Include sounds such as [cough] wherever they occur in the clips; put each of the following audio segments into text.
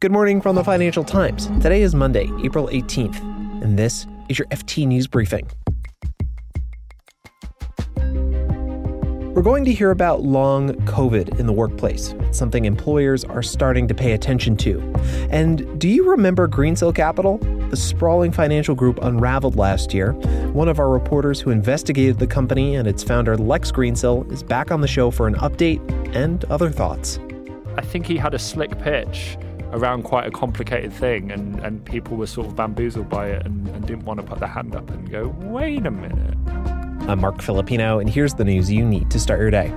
Good morning from the Financial Times. Today is Monday, April 18th, and this is your FT News Briefing. We're going to hear about long COVID in the workplace. It's something employers are starting to pay attention to. And do you remember Greensill Capital? The sprawling financial group unraveled last year. One of our reporters who investigated the company and its founder, Lex Greensill, is back on the show for an update and other thoughts. I think he had a slick pitch around quite a complicated thing, and, and people were sort of bamboozled by it and, and didn't want to put their hand up and go, wait a minute. I'm Marc Filippino, and here's the news you need to start your day.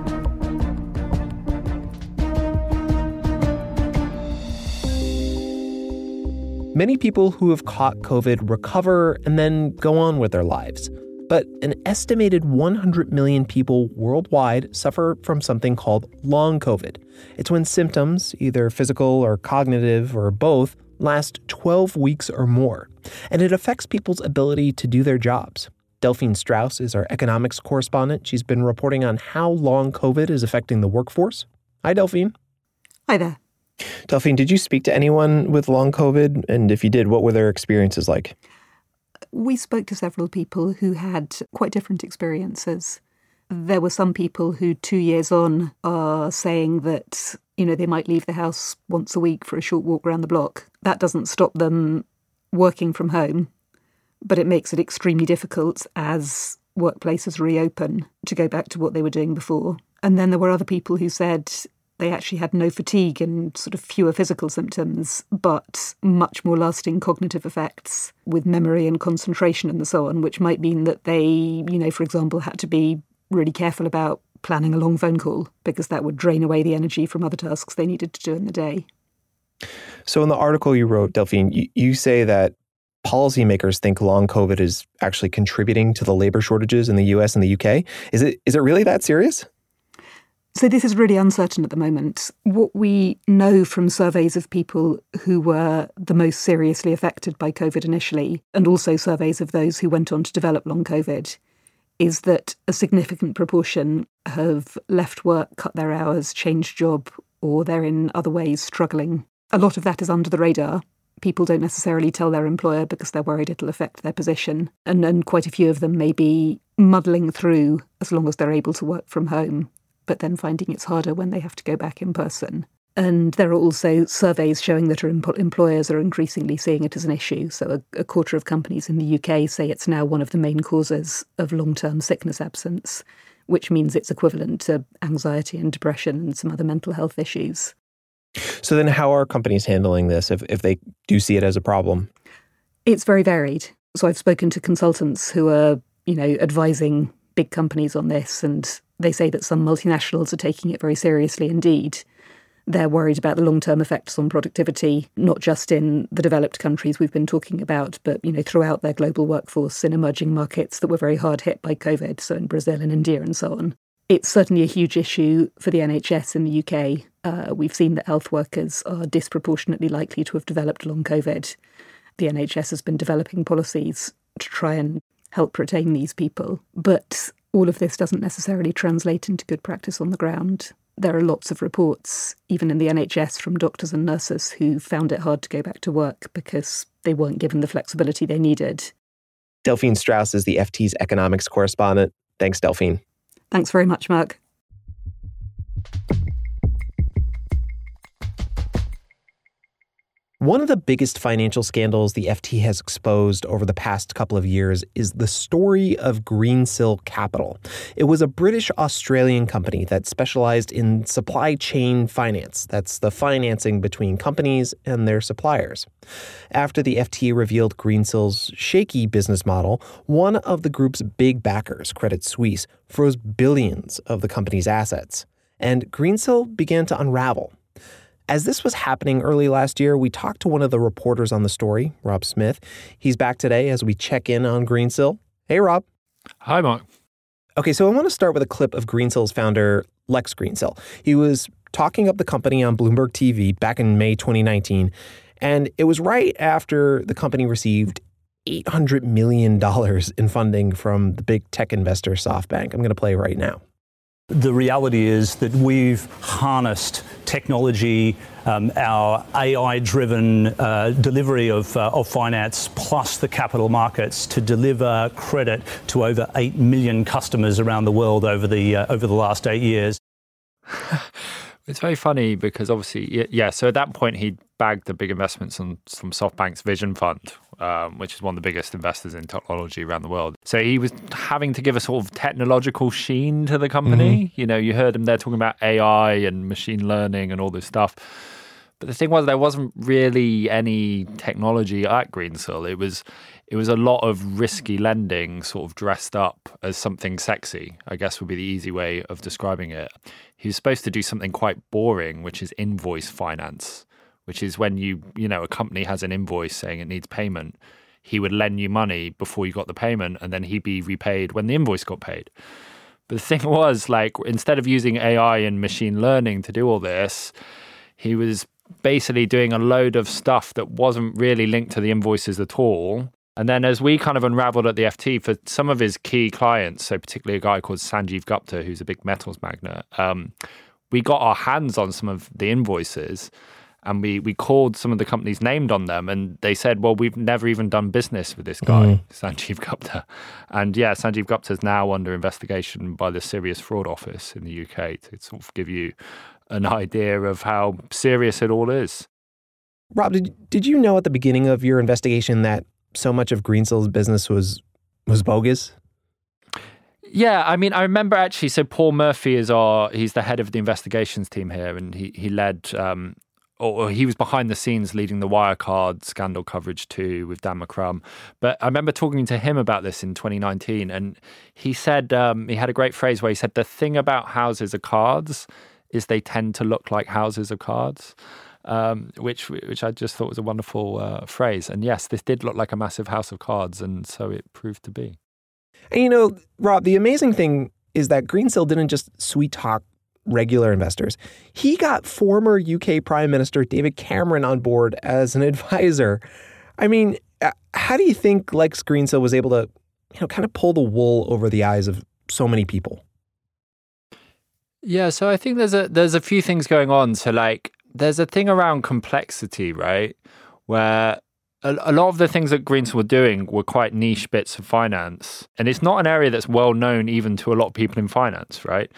Many people who have caught COVID recover and then go on with their lives. But an estimated 100 million people worldwide suffer from something called long COVID. It's when symptoms, either physical or cognitive or both, last 12 weeks or more, and it affects people's ability to do their jobs. Delphine Strauss is our economics correspondent. She's been reporting on how long COVID is affecting the workforce. Hi, Delphine. Hi there. Delphine, did you speak to anyone with long COVID? And if you did, what were their experiences like? We spoke to several people who had quite different experiences. There were some people who, two years on, are saying that, you know, they might leave the house once a week for a short walk around the block. That doesn't stop them working from home, but it makes it extremely difficult as workplaces reopen to go back to what they were doing before. And then there were other people who said they actually had no fatigue and sort of fewer physical symptoms, but much more lasting cognitive effects with memory and concentration and so on, which might mean that they, you know, for example, had to be really careful about planning a long phone call because that would drain away the energy from other tasks they needed to do in the day. So, in the article you wrote, Delphine, you, you say that policymakers think long COVID is actually contributing to the labor shortages in the US and the UK. Is it is it really that serious? So, this is really uncertain at the moment. What we know from surveys of people who were the most seriously affected by COVID initially, and also surveys of those who went on to develop long COVID, is that a significant proportion have left work, cut their hours, changed job, or they're in other ways struggling. A lot of that is under the radar. People don't necessarily tell their employer because they're worried it'll affect their position. And, quite a few of them may be muddling through as long as they're able to work from home but then finding it's harder when they have to go back in person. And there are also surveys showing that employers are increasingly seeing it as an issue. So, a, a, quarter of companies in the UK say it's now one of the main causes of long term sickness absence, which means it's equivalent to anxiety and depression and some other mental health issues. So, then how are companies handling this if, if they do see it as a problem? It's very varied. So, I've spoken to consultants who are, you know, advising big companies on this and they say that some multinationals are taking it very seriously indeed. They're worried about the long-term effects on productivity, not just in the developed countries we've been talking about, but you know throughout their global workforce in emerging markets that were very hard hit by COVID, so in Brazil and India and so on. It's certainly a huge issue for the NHS in the UK. Uh, we've seen that health workers are disproportionately likely to have developed long COVID. The NHS has been developing policies to try and help retain these people, but all of this doesn't necessarily translate into good practice on the ground. There are lots of reports, even in the NHS, from doctors and nurses who found it hard to go back to work because they weren't given the flexibility they needed. Delphine Strauss is the FT's economics correspondent. Thanks, Delphine. Thanks very much, Marc. One of the biggest financial scandals the FT has exposed over the past couple of years is the story of Greensill Capital. It was a British Australian company that specialized in supply chain finance. That's the financing between companies and their suppliers. After the FT revealed Greensill's shaky business model, one of the group's big backers, Credit Suisse, froze billions of the company's assets. And Greensill began to unravel. As this was happening early last year, we talked to one of the reporters on the story, Rob Smith. He's back today as we check in on Greensill. Hey, Rob. Hi, Mark. Okay, so I want to start with a clip of Greensill's founder, Lex Greensill. He was talking up the company on Bloomberg TV back in May 2019, and it was right after the company received $800 million in funding from the big tech investor SoftBank. I'm going to play right now. The reality is that we've harnessed technology, um, our AI driven uh, delivery of, uh, of finance, plus the capital markets to deliver credit to over 8 million customers around the world over the, uh, over the last eight years. [laughs] It's very funny because obviously, yeah. So at that point, he bagged the big investments on, from SoftBank's Vision Fund, um, which is one of the biggest investors in technology around the world. So he was having to give a sort of technological sheen to the company. Mm-hmm. You know, you heard him there talking about AI and machine learning and all this stuff. But the thing was, there wasn't really any technology at Greensill. It was it was a lot of risky lending, sort of dressed up as something sexy. I guess would be the easy way of describing it. He was supposed to do something quite boring, which is invoice finance, which is when you you know a company has an invoice saying it needs payment. He would lend you money before you got the payment, and then he'd be repaid when the invoice got paid. But the [laughs] thing was, like, instead of using AI and machine learning to do all this, he was basically doing a load of stuff that wasn't really linked to the invoices at all. And then as we kind of unraveled at the FT for some of his key clients, so particularly a guy called Sanjeev Gupta, who's a big metals magnate, um, we got our hands on some of the invoices and we, we called some of the companies named on them and they said, well, we've never even done business with this guy, mm. Sanjeev Gupta. And yeah, Sanjeev Gupta is now under investigation by the Serious Fraud Office in the UK to sort of give you an idea of how serious it all is. Rob, did, did you know at the beginning of your investigation that so much of Greensill's business was was bogus? Yeah, I mean, I remember actually. So Paul Murphy is our he's the head of the investigations team here, and he he led. Um, or he was behind the scenes leading the Wirecard scandal coverage too with Dan McCrum. But I remember talking to him about this in 2019, and he said um, he had a great phrase where he said, "The thing about houses of cards is they tend to look like houses of cards." Um, which which I just thought was a wonderful uh, phrase. And yes, this did look like a massive house of cards, and so it proved to be. And you know, Rob, the amazing thing is that Greensill didn't just sweet talk regular investors. He got former UK Prime Minister David Cameron on board as an [laughs] advisor. I mean, uh, how do you think Lex Greensill was able to, you know, kind of pull the wool over the eyes of so many people? Yeah, so I think there's a there's a few things going on. So like there's a thing around complexity, right? Where a, lot of the things that Greens were doing were quite niche bits of finance. And it's not an area that's well known even to a lot of people in finance, right?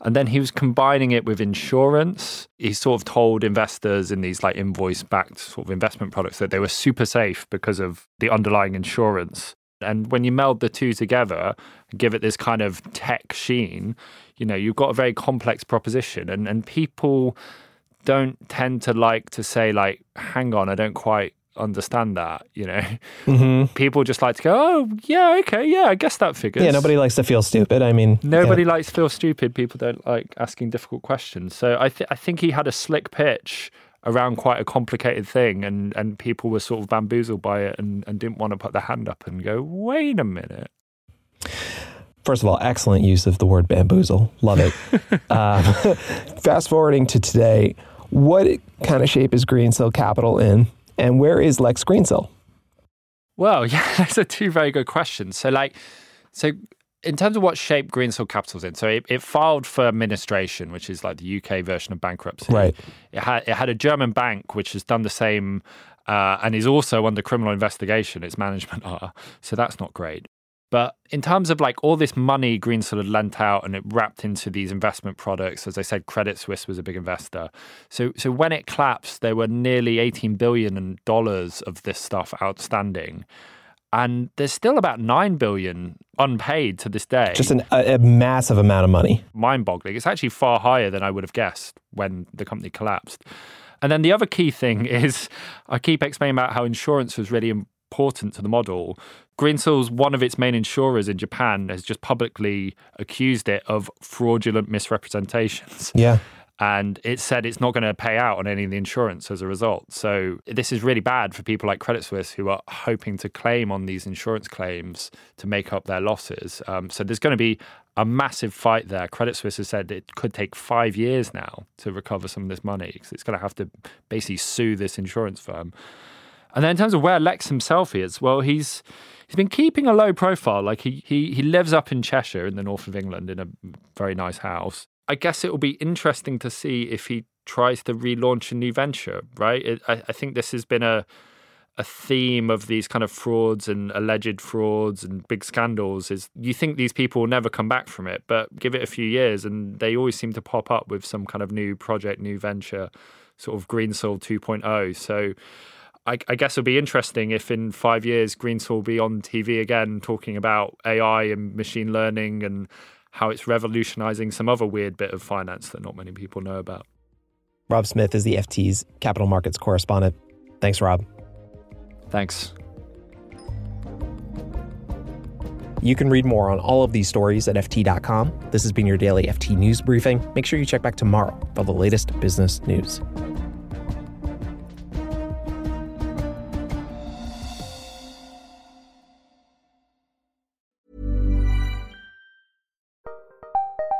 And then he was combining it with insurance. He sort of told investors in these like invoice backed sort of investment products that they were super safe because of the underlying insurance. And when you meld the two together give it this kind of tech sheen, you know, you've got a very complex proposition. And, and people don't tend to like to say like hang on i don't quite understand that you know mm-hmm. people just like to go oh yeah okay yeah i guess that figures yeah nobody likes to feel stupid i mean nobody yeah. likes to feel stupid people don't like asking difficult questions so i th- i think he had a slick pitch around quite a complicated thing and and people were sort of bamboozled by it and, and didn't want to put their hand up and go wait a minute First of all, excellent use of the word bamboozle. Love it. [laughs] um, [laughs] fast forwarding to today, what kind of shape is Greensill Capital in, and where is Lex Greensill? Well, [laughs] yeah, those are two very good questions. So, like, so in terms of what shape Greensill Capital's in, so it, it, filed for administration, which is like the UK version of bankruptcy. Right. It had it had a German bank which has done the same. Uh, and is also under criminal investigation. Its management [laughs] are so that's not great. But in terms of like all this money Greensill had lent out and it wrapped into these investment products, as I said, Credit Suisse was a big investor. So so when it collapsed, there were nearly 18 billion dollars of this stuff outstanding. And there's still about 9 billion unpaid to this day. Just an, a, a massive amount of money. Mind boggling. It's actually far higher than I would have guessed when the company collapsed. And then the other key thing [laughs] is I keep explaining about how insurance was really important to the model. Greensill's one of its main insurers in Japan has just publicly accused it of fraudulent misrepresentations. Yeah. And it said it's not going to pay out on any of the insurance as a result. So this is really bad for people like Credit Suisse who are hoping to claim on these insurance claims to make up their losses. Um, so there's going to be a massive fight there. Credit Suisse has said it could take five years now to recover some of this money because it's going to have to basically sue this insurance firm. And then in terms of where Lex himself is, well, he's he's been keeping a low profile. Like he he he lives up in Cheshire in the north of England in a very nice house. I guess it will be interesting to see if he tries to relaunch a new venture. Right? It, I, I think this has been a a theme of these kind of frauds and alleged frauds and big scandals is you think these people will never come back from it, but give it a few years and they always seem to pop up with some kind of new project, new venture, sort of Greensill 2.0. So I, I, guess it'll be interesting if in five years Greensill will be on TV again talking about AI and machine learning and how it's revolutionizing some other weird bit of finance that not many people know about. Rob Smith is the FT's capital markets correspondent. Thanks, Rob. Thanks. You can read more on all of these stories at FT.com. This has been your daily FT News Briefing. Make sure you check back tomorrow for the latest business news.